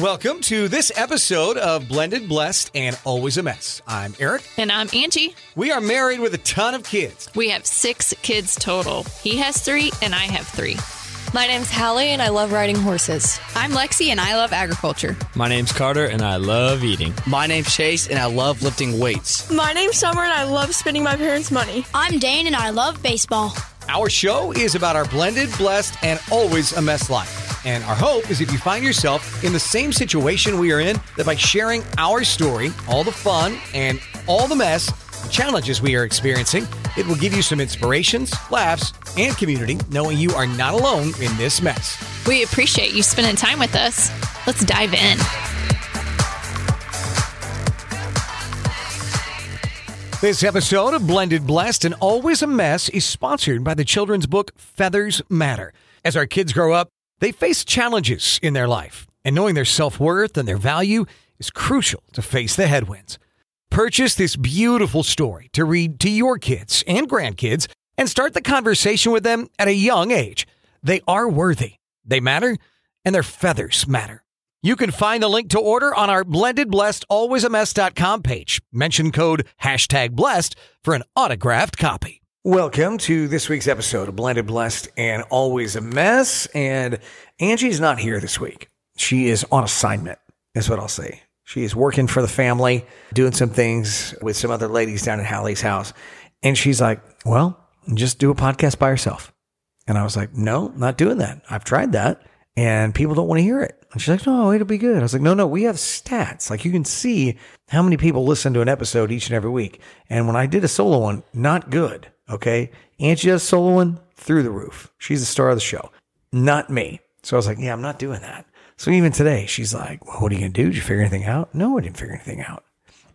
Welcome to this episode of Blended, Blessed, and Always a Mess. I'm Aric. And I'm Angie. We are married with a ton of kids. We have six kids total. He has three, and I have three. My name's Hallie, and I love riding horses. I'm Lexi, and I love agriculture. My name's Carter, and I love eating. My name's Chase, and I love lifting weights. My name's Summer, and I love spending my parents' money. I'm Dane, and I love baseball. Our show is about our blended, blessed, and always a mess life. And our hope is if you find yourself in the same situation we are in, that by sharing our story, all the fun, and all the mess, the challenges we are experiencing, it will give you some inspirations, laughs, and community, knowing you are not alone in this mess. We appreciate you spending time with us. Let's dive in. This episode of Blended Blessed and Always a Mess is sponsored by the children's book Feathers Matter. As our kids grow up, they face challenges in their life, and knowing their self worth and their value is crucial to face the headwinds. Purchase this beautiful story to read to your kids and grandkids and start the conversation with them at a young age. They are worthy, they matter, and their feathers matter. You can find the link to order on our blended blessed alwaysamess.com page. Mention code hashtag blessed for an autographed copy. Welcome to this week's episode of Blended Blessed and Always a Mess. And Angie's not here this week. She is on assignment, is what I'll say. She is working for the family, doing some things with some other ladies down at Hallie's house. And she's like, Well, just do a podcast by herself. And I was like, No, not doing that. I've tried that and people don't want to hear it. And she's like, no, it'll be good. I was like, no, no, we have stats. Like you can see how many people listen to an episode each and every week. And when I did a solo one, not good. Okay. Angie does solo one through the roof. She's the star of the show, not me. So I was like, yeah, I'm not doing that. So even today, she's like, well, what are you going to do? Did you figure anything out? No, I didn't figure anything out.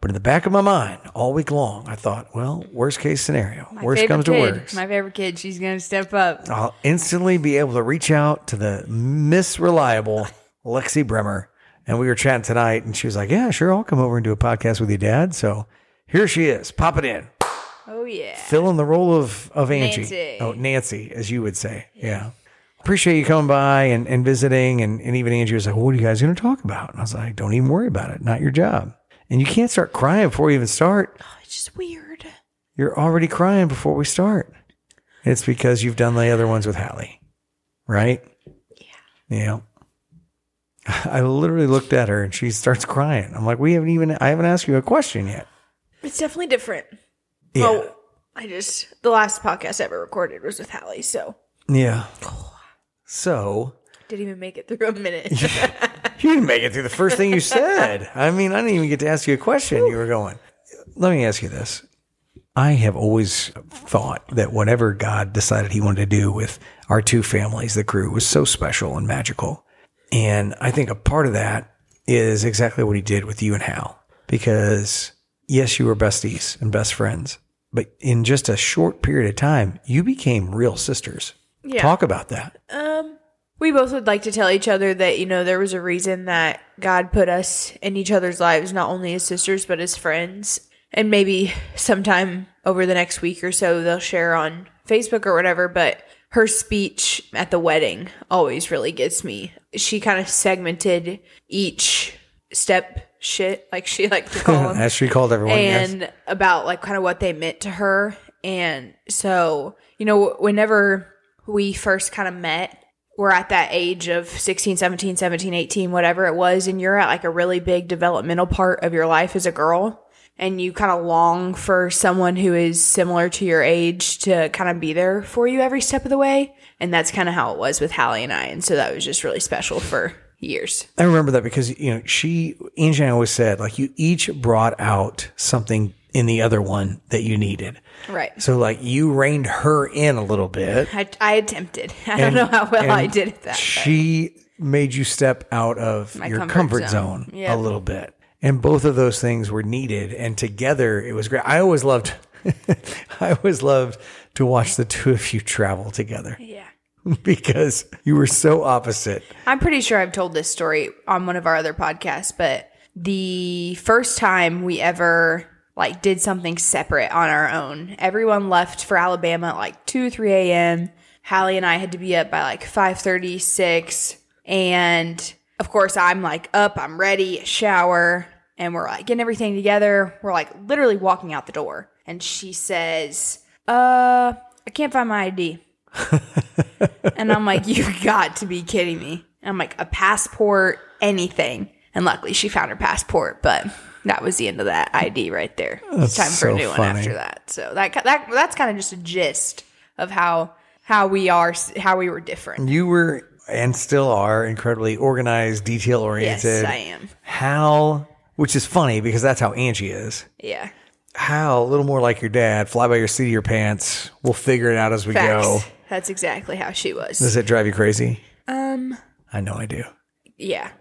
But in the back of my mind, all week long, I thought, well, worst case scenario, My worst comes to worst. My favorite kid. She's going to step up. I'll instantly be able to reach out to the Miss Reliable Lexi Bremer. And we were chatting tonight, and she was like, Yeah, sure, I'll come over and do a podcast with you, Dad. So here she is, pop it in, Oh, yeah. filling the role of, of Angie. Nancy. Oh, Nancy, as you would say. Yeah. Appreciate you coming by and, and visiting. And, and even Angie was like, well, What are you guys going to talk about? And I was like, Don't even worry about it. Not your job. And you can't start crying before you even start. Oh, it's just weird. You're already crying before we start. It's because you've done the other ones with Hallie, right? Yeah. Yeah. I literally looked at her and she starts crying. I'm like, we haven't even, I haven't asked you a question yet. It's definitely different. Yeah. Well, I just the last podcast I ever recorded was with Hallie, so Yeah. So didn't even make it through a minute. you didn't make it through the first thing you said. I mean, I didn't even get to ask you a question. You were going. Let me ask you this. I have always thought that whatever God decided he wanted to do with our two families, the crew, was so special and magical. And I think a part of that is exactly what he did with you and Hal. Because yes, you were besties and best friends, but in just a short period of time, you became real sisters. Yeah. Talk about that. um, we both would like to tell each other that you know there was a reason that God put us in each other's lives, not only as sisters but as friends. And maybe sometime over the next week or so, they'll share on Facebook or whatever. But her speech at the wedding always really gets me. She kind of segmented each step shit, like she liked to call them. As she called everyone. yes. and about like kind of what they meant to her. And so, you know, whenever we first kind of met, we're at that age of 16, 17, 17, 18, whatever it was, and you're at like a really big developmental part of your life as a girl. And you kind of long for someone who is similar to your age to kind of be there for you every step of the way. And that's kind of how it was with Hallie and I. And so that was just really special for years. I remember that because you know she Angie and I always said like you each brought out something in the other one that you needed. Right. So like you reined her in a little bit. I, I attempted. I don't know how well I did at that. but- She made you step out of My your comfort comfort, zone. zone, Yeah. a little bit. And both of those things were needed and together it was great. I always loved I always loved to watch the two of you travel together yeah. because you were so opposite. I'm pretty sure I've told this story on one of our other podcasts, but the first time we ever like did something separate on our own, everyone left for Alabama at like 2, 3 a.m. Hallie and I had to be up by like 5.36 and of course, I'm like up, I'm ready, shower, and we're like getting everything together. We're like literally walking out the door. And she says, Uh, I can't find my ID. And I'm like, You've got to be kidding me. I'm like, A passport, anything. And luckily she found her passport, but that was the end of that ID right there. it's time for a new one after that. So that that that's kind of just a gist of how how we are how we were different. You were and still are incredibly organized, detail oriented. Yes. I am. Hal, which is funny because that's how Angie is. Yeah. Hal, a little more like your dad, fly by your seat of your pants. We'll figure it out as we Facts. go. That's exactly how she was. Does it drive you crazy? Um, I know I do. yeah.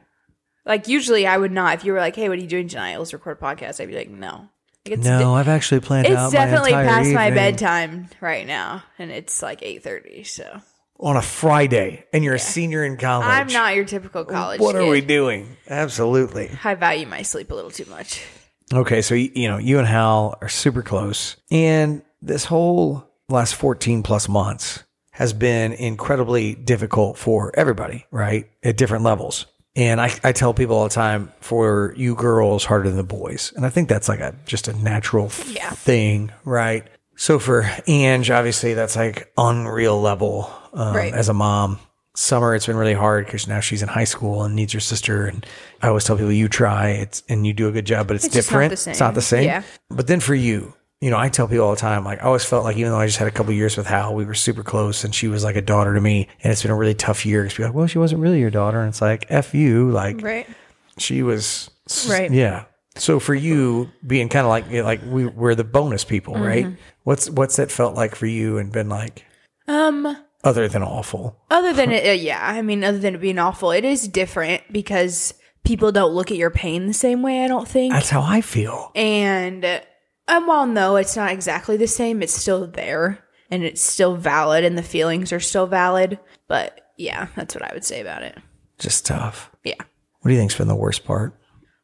Like usually I would not. If you were like, "Hey, what are you doing tonight? Let's record a podcast." I'd be like, "No." Like, it's No, I've actually planned it's my definitely entire past my bedtime right now, and it's like eight thirty. So on a Friday, and you're a senior in college. I'm not your typical college. What are we doing? Absolutely. I value my sleep a little too much. Okay, so you know, you and Hal are super close, and this whole last 14 plus months has been incredibly difficult for everybody, right? At different levels. And I, I tell people all the time, for you girls, harder than the boys. And I think that's like a just a natural Yeah. thing, right? So for Ange, obviously that's like unreal level um, Right. as a mom. Summer, it's been really hard because now she's in high school and needs her sister. And I always tell people, you try, it's and you do a good job, but it's, It's just not different. It's not the same. same. Yeah. But then for you, you know, I tell people all the time, like I always felt like even though I just had a couple years with Hal, we were super close, and she was like a daughter to me. And it's been a really tough year because people like, well, she wasn't really your daughter, and it's like, f you, like Right. she was, Right. Yeah. So for you being kind of like like we were the bonus people, right? Mm-hmm. What's what's that felt like for you and been like Um. other than awful? Other than it, uh, yeah, I mean, other than it being awful, it is different because people don't look at your pain the same way. I don't think. That's how I feel. And um, while no, it's not exactly the same, it's still there and it's still valid and the feelings are still valid. But yeah, that's what I would say about it. Just tough. Yeah. What do you think's been the worst part?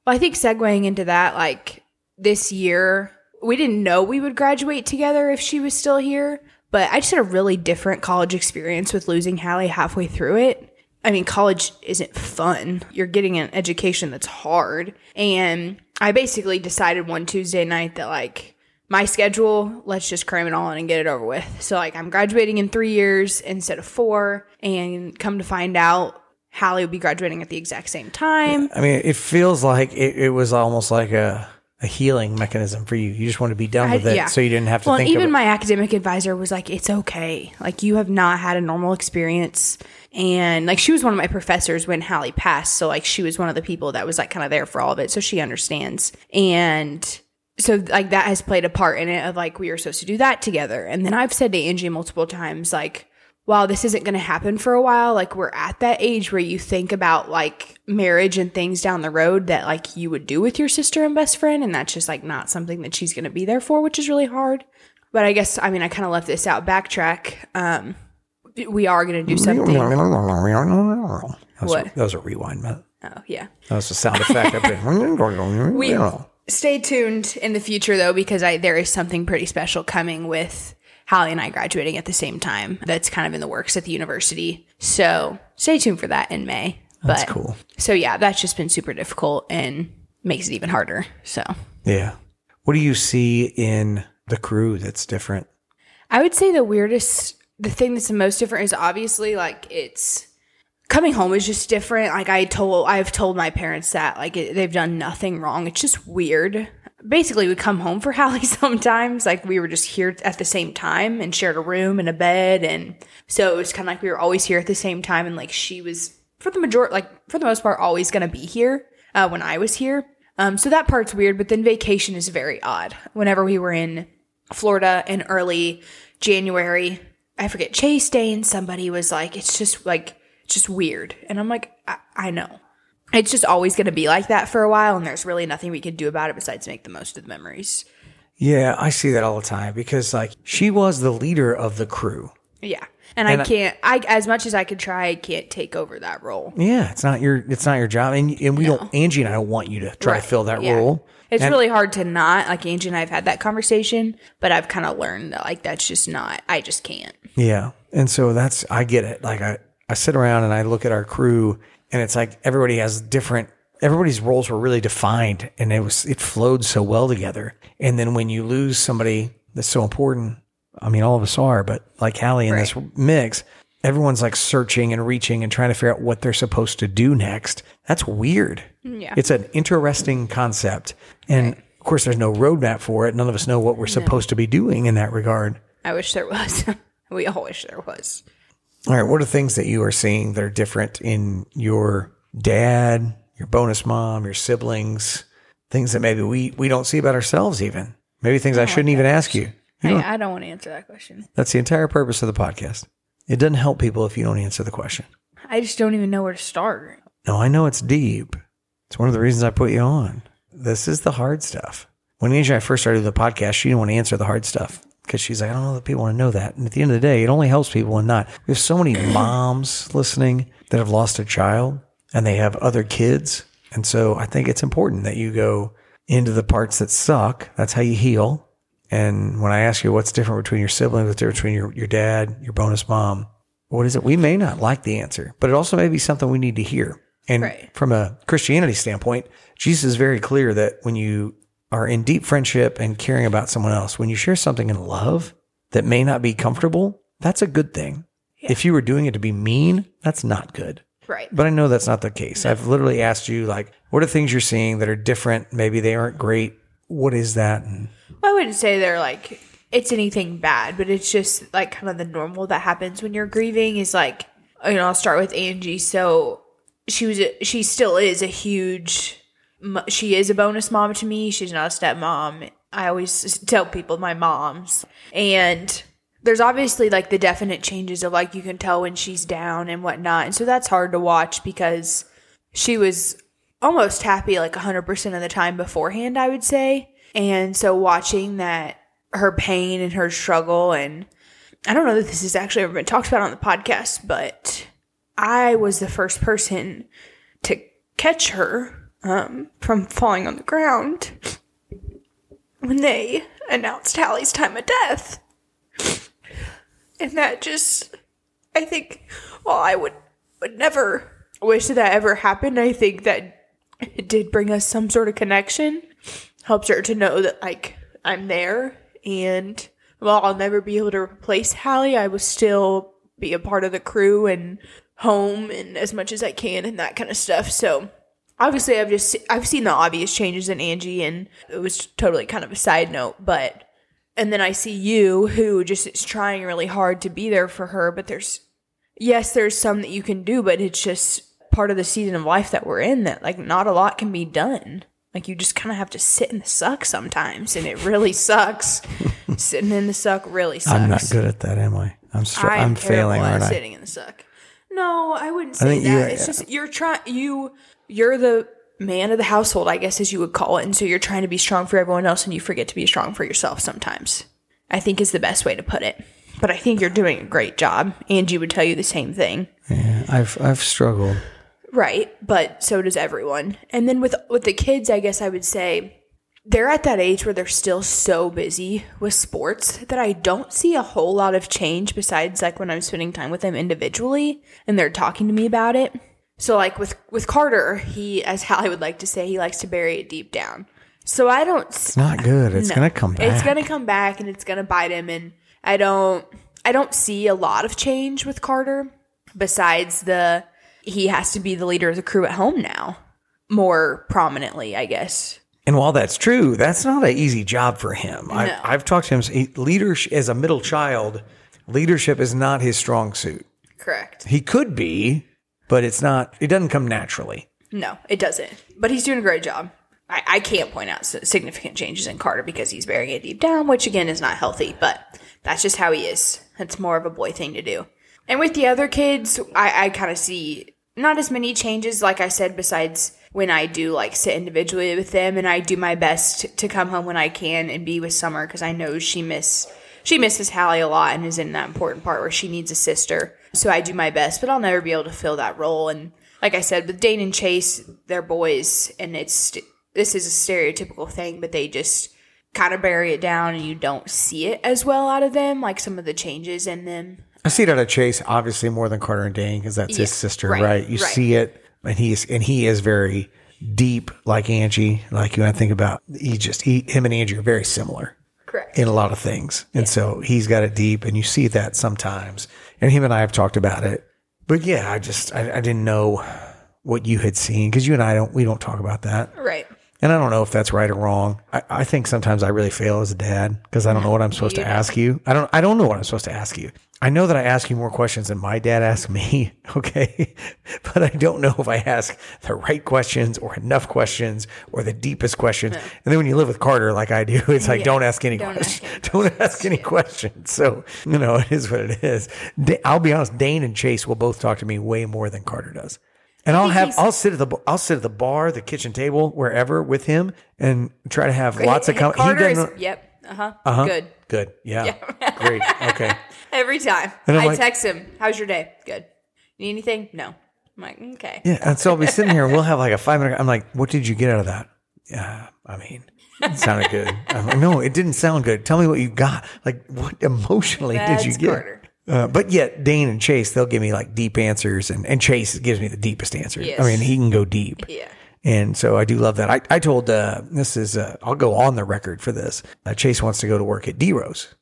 Well, I think segueing into that, like this year, we didn't know we would graduate together if she was still here. But I just had a really different college experience with losing Hallie halfway through it. I mean, college isn't fun. You're getting an education that's hard. And I basically decided one Tuesday night that, like, my schedule, let's just cram it all in and get it over with. So, like, I'm graduating in three years instead of four. And come to find out, Hallie will be graduating at the exact same time. I mean, it feels like it, it was almost like a, a healing mechanism for you. You just want to be done with I- it, yeah. so you didn't have to well, think even my academic advisor was like, "It's okay. Like you have not had a normal experience." And like she was one of my professors when Hallie passed, so like she was one of the people that was like kind of there for all of it, so she understands. And so like that has played a part in it of like we were supposed to do that together. And then I've said to Angie multiple times like while this isn't going to happen for a while, like we're at that age where you think about like marriage and things down the road that like you would do with your sister and best friend. And that's just like not something that she's going to be there for, which is really hard. But I guess, I mean, I kind of left this out. Backtrack. Um, we are going to do something. That was, What? A, that was a rewind, man. Oh, yeah. That was a sound effect. We stay tuned in the future though, because I there is something pretty special coming with Hallie and I graduating at the same time. That's kind of in the works at the university. So stay tuned for that in May. That's but, cool. So yeah, that's just been super difficult and makes it even harder. So Yeah. What do you see in the crew that's different? I would say the weirdest, the thing that's the most different is obviously like it's coming home is just different. Like I told, I've told my parents that like it, they've done nothing wrong. It's just weird. Basically, we come home for Hallie sometimes. Like we were just here at the same time and shared a room and a bed, and so it was kind of like we were always here at the same time. And like she was for the majority, like for the most part, always gonna be here uh, when I was here. Um, so that part's weird. But then vacation is very odd. Whenever we were in Florida in early January. I forget Chase Day and somebody was like, it's just like just weird, and I'm like, I, I know. It's just always going to be like that for a while, and there's really nothing we can do about it besides make the most of the memories. Yeah, I see that all the time because like she was the leader of the crew. Yeah, and, And I can't. I as much as I could try, I can't take over that role. Yeah, it's not your it's not your job, and and we don't. Angie and I don't want you to try Right, to fill that yeah. role. It's And- really hard to not like Angie and I have had that conversation, but I've kind of learned that like that's just not. I just can't. Yeah. And so that's, I get it. Like I, I sit around and I look at our crew and it's like everybody has different. Everybody's roles were really defined, and it was it flowed so well together. And then when you lose somebody that's so important, I mean, all of us are, but like Hallie in this mix, everyone's like searching and reaching and trying to figure out what they're supposed to do next. That's weird. Mm, yeah. It's an interesting concept. And of course, there's no roadmap for it. None of us know what we're supposed to be doing in that regard. I wish there was. we all wish there was. All right. What are things that you are seeing that are different in your dad, your bonus mom, your siblings, things that maybe we, we don't see about ourselves, even? Maybe things oh I, shouldn't even ask you. You Hey, I don't want to answer that question. That's the entire purpose of the podcast. It doesn't help people if you don't answer the question. I just don't even know where to start. No, I know it's deep. It's one of the reasons I put you on. This is the hard stuff. When Angie and I first started the podcast, she didn't want to answer the hard stuff because she's like, I don't know that people want to know that. And at the end of the day, it only helps people and not. We have so many moms listening that have lost a child and they have other kids. And so I think it's important that you go into the parts that suck. That's how you heal. And when I ask you what's different between your siblings, what's different between your, your dad, your bonus mom, what is it? We may not like the answer, but it also may be something we need to hear. And Right. from a Christianity standpoint, Jesus is very clear that when you are in deep friendship and caring about someone else, when you share something in love that may not be comfortable, that's a good thing. If you were doing it to be mean, that's not good. Right. But I know that's not the case. I've literally asked you, like, what are things you're seeing that are different? Maybe they aren't great. What is that? And I wouldn't say they're like it's anything bad, but it's just like kind of the normal that happens when you're grieving is like you know, I'll start with Angie. So she was a, she still is a huge she is a bonus mom to me. She's not a stepmom. I always tell people my mom's. And there's obviously like the definite changes of like you can tell when she's down and whatnot. And so that's hard to watch because she was almost happy like 100% of the time beforehand, I would say. And so watching that, her pain and her struggle, and I don't know that this has actually ever been talked about on the podcast, but I was the first person to catch her um, from falling on the ground when they announced Hallie's time of death. And that just, I think, while I would, would never wish that, that ever happened, I think that it did bring us some sort of connection. Helps her to know that, like, I'm there. And while I'll never be able to replace Hallie, I will still be a part of the crew and home and as much as I can and that kind of stuff. So, obviously I've just I've seen the obvious changes in Angie and it was totally kind of a side note, but and then I see you who just is trying really hard to be there for her, but there's yes, there's some that you can do, but it's just part of the season of life that we're in that like not a lot can be done. Like you just kind of have to sit in the suck sometimes, and it really sucks. Sitting in the suck really sucks. I'm not good at that, am I? I'm str- I'm, I'm failing, aren't I? sitting in the suck. No, I wouldn't say think that. you- it's just uh, you're trying you you're the man of the household, I guess as you would call it, and so you're trying to be strong for everyone else and you forget to be strong for yourself sometimes. I think is the best way to put it. But I think you're doing a great job. Angie would tell you the same thing. Yeah, I've I've struggled. Right, but so does everyone. And then with with the kids, I guess I would say they're at that age where they're still so busy with sports that I don't see a whole lot of change besides like when I'm spending time with them individually and they're talking to me about it. So like with with Carter, he as Hallie would like to say, he likes to bury it deep down. So I don't It's not good. It's no. gonna come back. It's gonna come back and it's gonna bite him and I don't I don't see a lot of change with Carter besides the he has to be the leader of the crew at home now. More prominently, I guess. And while that's true, that's not an easy job for him. No. I, I've talked to him. He, leadership as a middle child, leadership is not his strong suit. Correct. He could be, but it's not. It doesn't come naturally. No, it doesn't. But he's doing a great job. I, I can't point out significant changes in Carter because he's burying it deep down, which again is not healthy, but that's just how he is. It's more of a boy thing to do. And with the other kids, I, I kind of see not as many changes, like I said, besides when I do like sit individually with them and I do my best to come home when I can and be with Summer because I know she miss she misses Hallie a lot and is in that important part where she needs a sister. So I do my best, but I'll never be able to fill that role. And like I said, with Dane and Chase, they're boys, and it's this is a stereotypical thing, but they just kind of bury it down, and you don't see it as well out of them, like some of the changes in them. I see it out of Chase, obviously more than Carter and Dane because that's his sister, right, right? You right. see it, and he is and he is very deep, like Angie. Like you. I think about, he just he, him and Angie are very similar Correct. in a lot of things. And so he's got it deep and you see that sometimes. And him and I have talked about it. But yeah, I just, I, I didn't know what you had seen because you and I don't, we don't talk about that. Right. And I don't know if that's right or wrong. I, I think sometimes I really fail as a dad because I don't know what I'm supposed to ask you. I don't, I don't know what I'm supposed to ask you. I know that I ask you more questions than my dad asked me. Okay. but I don't know if I ask the right questions or enough questions or the deepest questions. And then when you live with Carter, like I do, it's like, Yeah. don't ask any Don't ask questions. any don't ask any questions. So, you know, it is what it is. I'll be honest. Dane and Chase will both talk to me way more than Carter does. And I'll have, I'll sit at the, I'll sit at the bar, the kitchen table, wherever with him and try to have lots of, com- he Carter is, yep. Uh huh. uh-huh. Good. Good. Yeah. Great. Okay. Every time. And I'm I like- text him, How's your day? Good. Need anything? No. I'm like, okay. Yeah. And so I'll be sitting here and we'll have like a five minute, I'm like, what did you get out of that? Yeah. I mean, it sounded good. I'm like, no, it didn't sound good. Tell me what you got. Like, what emotionally did you get? Carter. Uh, but yet Dane and Chase, they'll give me like deep answers and, and Chase gives me the deepest answers. Yes. I mean, he can go deep. Yeah. And so I do love that. I, I told, uh, this is, uh, I'll go on the record for this. Uh, Chase wants to go to work at D Rose.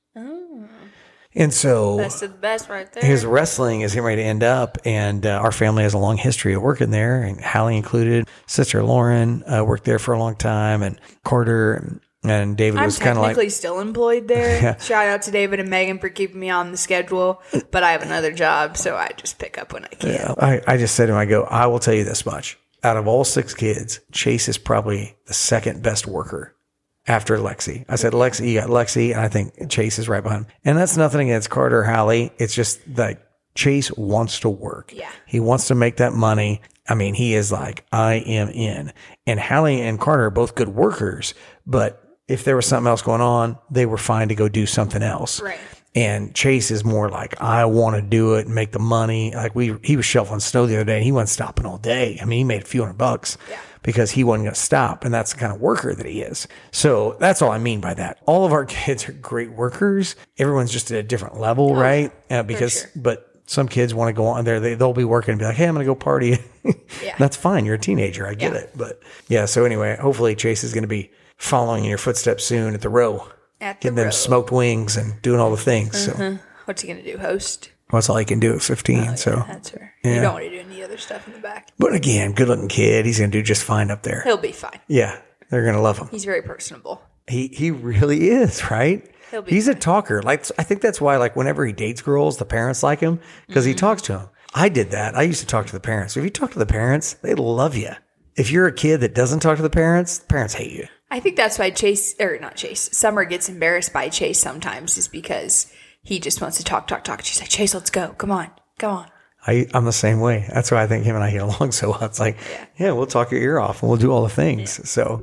And so Best of the best right there. his wrestling is getting ready to end up, and uh, our family has a long history of working there, and Hallie included. Sister Lauren uh, worked there for a long time, and Carter and David I'm was kind of technically still employed there. Yeah. Shout out to David and Megan for keeping me on the schedule, but I have another job, so I just pick up when I can. Yeah, I, I just said to him, I go, I will tell you this much. Out of all six kids, Chase is probably the second best worker after Lexi. I said, Lexi, you got Lexi, and I think Chase is right behind. him. And that's nothing against Carter or Hallie. It's just like Chase wants to work. Yeah. He wants to make that money. I mean, he is like, I am in. And Hallie and Carter are both good workers, but if there was something else going on, they were fine to go do something else. Right. And Chase is more like, I want to do it and make the money. Like we, he was shoveling snow the other day and he wasn't stopping all day. I mean, he made a few hundred bucks because he wasn't going to stop. And that's the kind of worker that he is. So that's all I mean by that. All of our kids are great workers. Everyone's just at a different level, right? Uh, because, sure. but some kids want to go on there. They, they'll be working and be like, Hey, I'm going to go party. That's fine. You're a teenager. I get Yeah. it. But yeah. So anyway, hopefully Chase is going to be following in your footsteps soon at the row, At the them row. smoked wings and doing all the things. So What's he gonna do? Host? that's all he can do at 15. so, That's her. Yeah. You don't want to do any other stuff in the back. but again, good looking kid. He's going to do just fine up there. He'll be fine. Yeah. They're going to love him. He's very personable. He, he really is, right? He'll be He's a talker. Like, I think that's why, like, whenever he dates girls, the parents like him because Mm-hmm. he talks to them. I did that. I used to talk to the parents. If you talk to the parents, they love you. If you're a kid that doesn't talk to the parents, the parents hate you. I think that's why Chase, or not Chase, Summer gets embarrassed by Chase sometimes, is because he just wants to talk, talk, talk. She's like, Chase, let's go. Come on, come on. I, I'm the same way. That's why I think him and I get along so well. It's like, yeah, we'll talk your ear off and we'll do all the things. So, all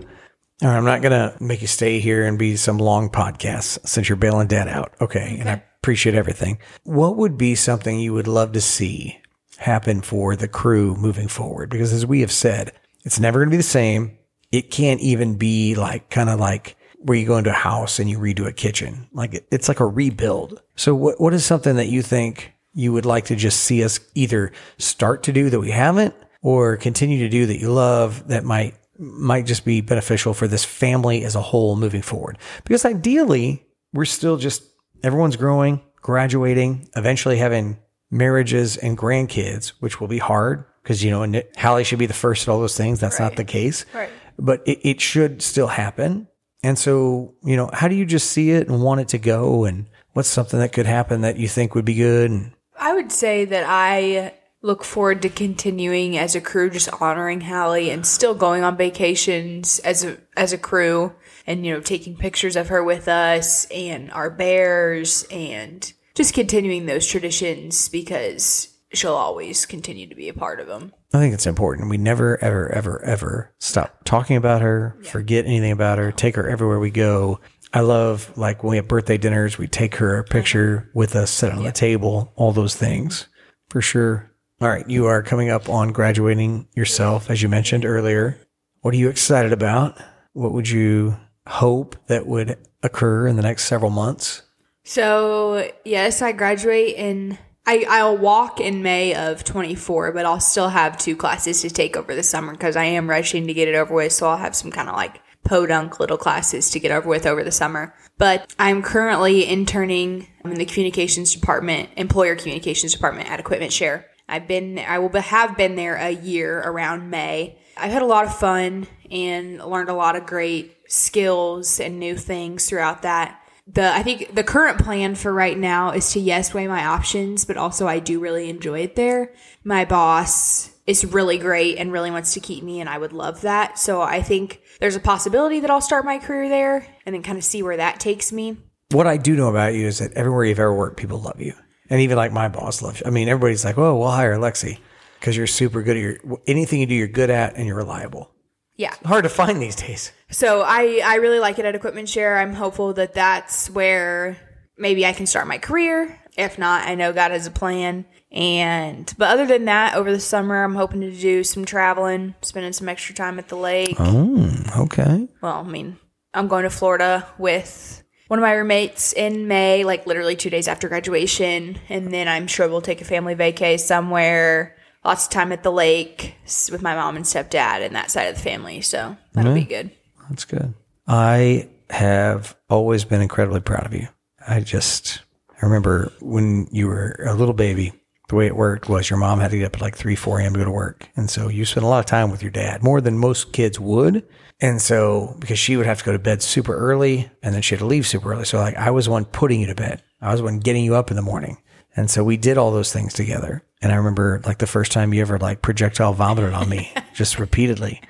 right, I'm not going to make you stay here and be some long podcast since you're bailing dad out. Okay. And I appreciate everything. What would be something you would love to see happen for the crew moving forward? Because as we have said, it's never going to be the same. It can't even be like kind of like where you go into a house and you redo a kitchen. Like it- it's like a rebuild. So what, what is something that you think you would like to just see us either start to do that we haven't or continue to do that you love that might might just be beneficial for this family as a whole moving forward? Because ideally, we're still just everyone's growing, graduating, eventually having marriages and grandkids, which will be hard because, you know, and Hallie should be the first at all those things. That's not the case. Right. But it, it should still happen. And so, you know, how do you just see it and want it to go? And what's something that could happen that you think would be good? And I would say that I look forward to continuing as a crew, just honoring Hallie and still going on vacations as a as a crew, and you know taking pictures of her with us and our bears, and just continuing those traditions because she'll always continue to be a part of them. I think it's important. We never, ever, ever, ever stop talking about her, forget anything about her, take her everywhere we go. I love like when we have birthday dinners, we take her a picture with us, sit on the table, all those things for sure. All right. You are coming up on graduating yourself, as you mentioned earlier. What are you excited about? What would you hope that would occur in the next several months? So yes, I graduate in I, I'll walk in May of 24, but I'll still have two classes to take over the summer because I am rushing to get it over with. So I'll have some kind of like podunk little classes to get over with over the summer. But I'm currently interning in the communications department, employer communications department at Equipment Share. I've been, I will have been there a year around May. I've had a lot of fun and learned a lot of great skills and new things throughout that the I think the current plan for right now is to yes weigh my options, but also I do really enjoy it there. My boss is really great and really wants to keep me and I would love that. So I think there's a possibility that I'll start my career there and then kind of see where that takes me. What I do know about you is that everywhere you've ever worked, people love you. And even like my boss loves you. I mean, everybody's like, oh, we'll hire Lexi because you're super good at your anything you do, you're good at and you're reliable. Yeah. Hard to find these days. So I, I really like it at Equipment Share. I'm hopeful that that's where maybe I can start my career. If not, I know God has a plan. And, but other than that, over the summer, I'm hoping to do some traveling, spending some extra time at the lake. Oh, okay. Well, I mean, I'm going to Florida with one of my roommates in May, like literally two days after graduation. And then I'm sure we'll take a family vacay somewhere lots of time at the lake with my mom and stepdad and that side of the family. So that'll be good. That's good. I have always been incredibly proud of you. I just I remember when you were a little baby, the way it worked was your mom had to get up at like 3, 4 a.m. to go to work. And so you spent a lot of time with your dad, more than most kids would. And so because she would have to go to bed super early and then she had to leave super early. So like I was the one putting you to bed. I was the one getting you up in the morning. And so we did all those things together. And I remember like the first time you ever like projectile vomited on me just repeatedly.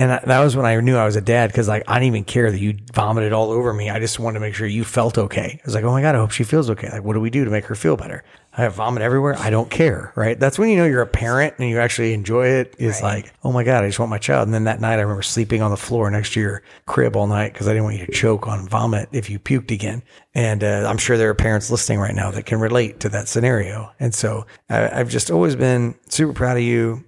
And I, that was when I knew I was a dad because like I didn't even care that you vomited all over me. I just wanted to make sure you felt okay. I was like, oh my God, I hope she feels okay. Like, what do we do to make her feel better? I have vomit everywhere. I don't care. Right. That's when you know you're a parent and you actually enjoy it. it. Is right. like, oh my God, I just want my child. And then that night I remember sleeping on the floor next to your crib all night because I didn't want you to choke on vomit if you puked again. And uh, I'm sure there are parents listening right now that can relate to that scenario. And so I, I've just always been super proud of you.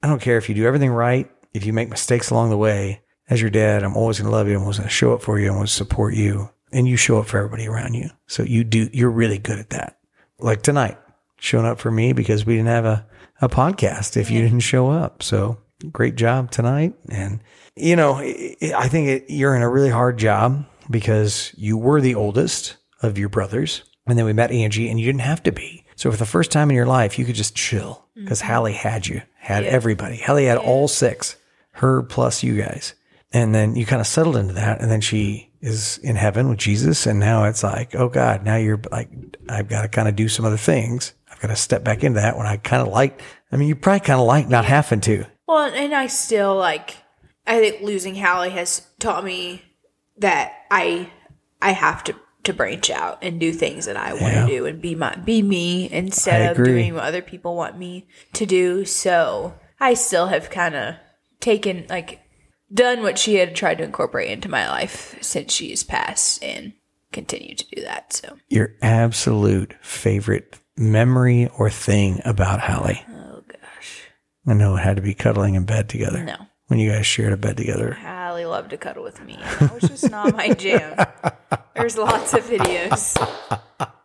I don't care if you do everything right if you make mistakes along the way, as your dad, I'm always going to love you. I'm always going to show up for you. I'm going to support you. And you show up for everybody around you. So you do, you're really good at that. Like tonight, showing up for me because we didn't have a, a podcast if you didn't show up. So great job tonight. And, you know, I think it, you're in a really hard job because you were the oldest of your brothers. And then we met Angie and you didn't have to be. So for the first time in your life, you could just chill because mm-hmm. Hallie had you, had yeah. everybody. Hallie had yeah. all six her plus you guys. And then you kind of settled into that. And then she is in heaven with Jesus. And now it's like, oh God, now you're like, I've got to kind of do some other things. I've got to step back into that when I kind of like, I mean, you probably kind of like not having to. Well, and I still like, I think losing Hallie has taught me that I, I have to, to branch out and do things that I want to yeah. do and be my, be me instead of doing what other people want me to do. So I still have kind of taken like done what she had tried to incorporate into my life since she's passed and continue to do that. So your absolute favorite memory or thing about Hallie? Oh gosh. I know it had to be cuddling in bed together. No. When you guys shared a bed together. Hallie loved to cuddle with me. That was just not my jam. There's lots of videos.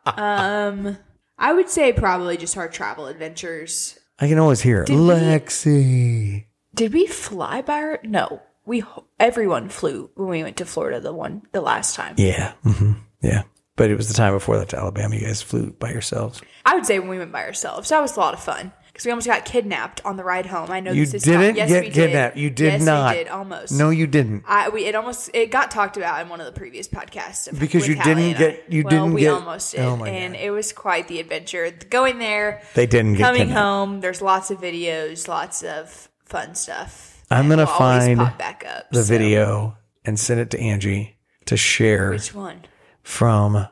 Um I would say probably just our travel adventures. I can always hear it. Lexi. Did we fly by? Our, no, we everyone flew when we went to Florida the one the last time. Yeah, mm-hmm. yeah. But it was the time before that to Alabama. You guys flew by yourselves. I would say when we went by ourselves. That was a lot of fun because we almost got kidnapped on the ride home. I know you this is didn't yes, get kidnapped. Did. You did yes, not. We did almost. No, you didn't. I we it almost it got talked about in one of the previous podcasts because you didn't get you well, didn't we get. almost did, oh and God. it was quite the adventure. Going there, they didn't coming home. There's lots of videos, lots of fun stuff. I'm gonna find back up, the so. video and send it to Angie to share. Which one? From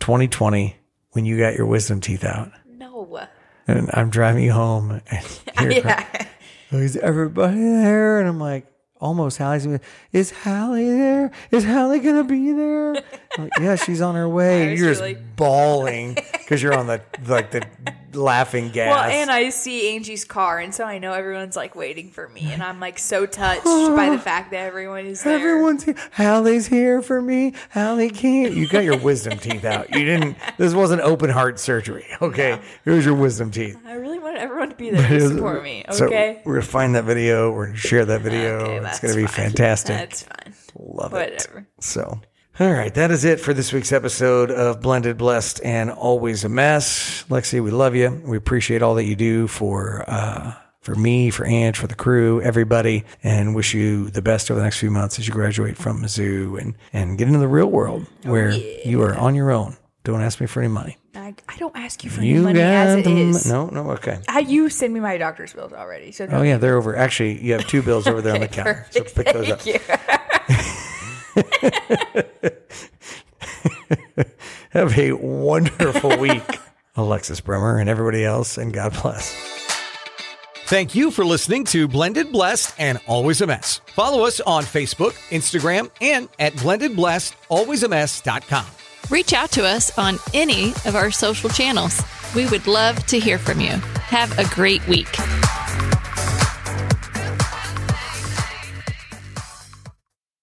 2020 when you got your wisdom teeth out. No. And I'm driving you home and yeah. Oh, is everybody there? And I'm like, almost Hallie's is Hallie there? Is Hallie gonna be there? yeah, she's on her way. You're just bawling because you're on the like the laughing gas. Well, and I see Angie's car, and so I know everyone's like waiting for me, and I'm like so touched by the fact that everyone is there. Everyone's here. Hallie's here for me. Hallie can't. You got your wisdom teeth out. You didn't. This wasn't open heart surgery. Okay, here's your wisdom teeth. I really want everyone to be there to support me. So Okay. we're gonna find that video. We're gonna share that video. Okay, it's gonna be fine. fantastic. That's fine. Love it. So, all right, that is it for this week's episode of Blended, Blessed, and Always a Mess. Lexi, we love you. We appreciate all that you do for uh, for me, for Ange, for the crew, everybody, and wish you the best over the next few months as you graduate from Mizzou and and get into the real world where you are on your own. Don't ask me for any money. I, I don't ask you for any money as it m- is. no, no, okay. How you send me my doctor's bills already? So Oh yeah, they're over. Actually, you have two bills over there on the counter. So perfect. pick those up. Have a wonderful week, Alexis Bremer and everybody else, and God bless. Thank you for listening to Blended Blessed and Always a Mess. Follow us on Facebook, Instagram, and at blendedblessedalwaysamess.com. Reach out to us on any of our social channels. We would love to hear from you. Have a great week.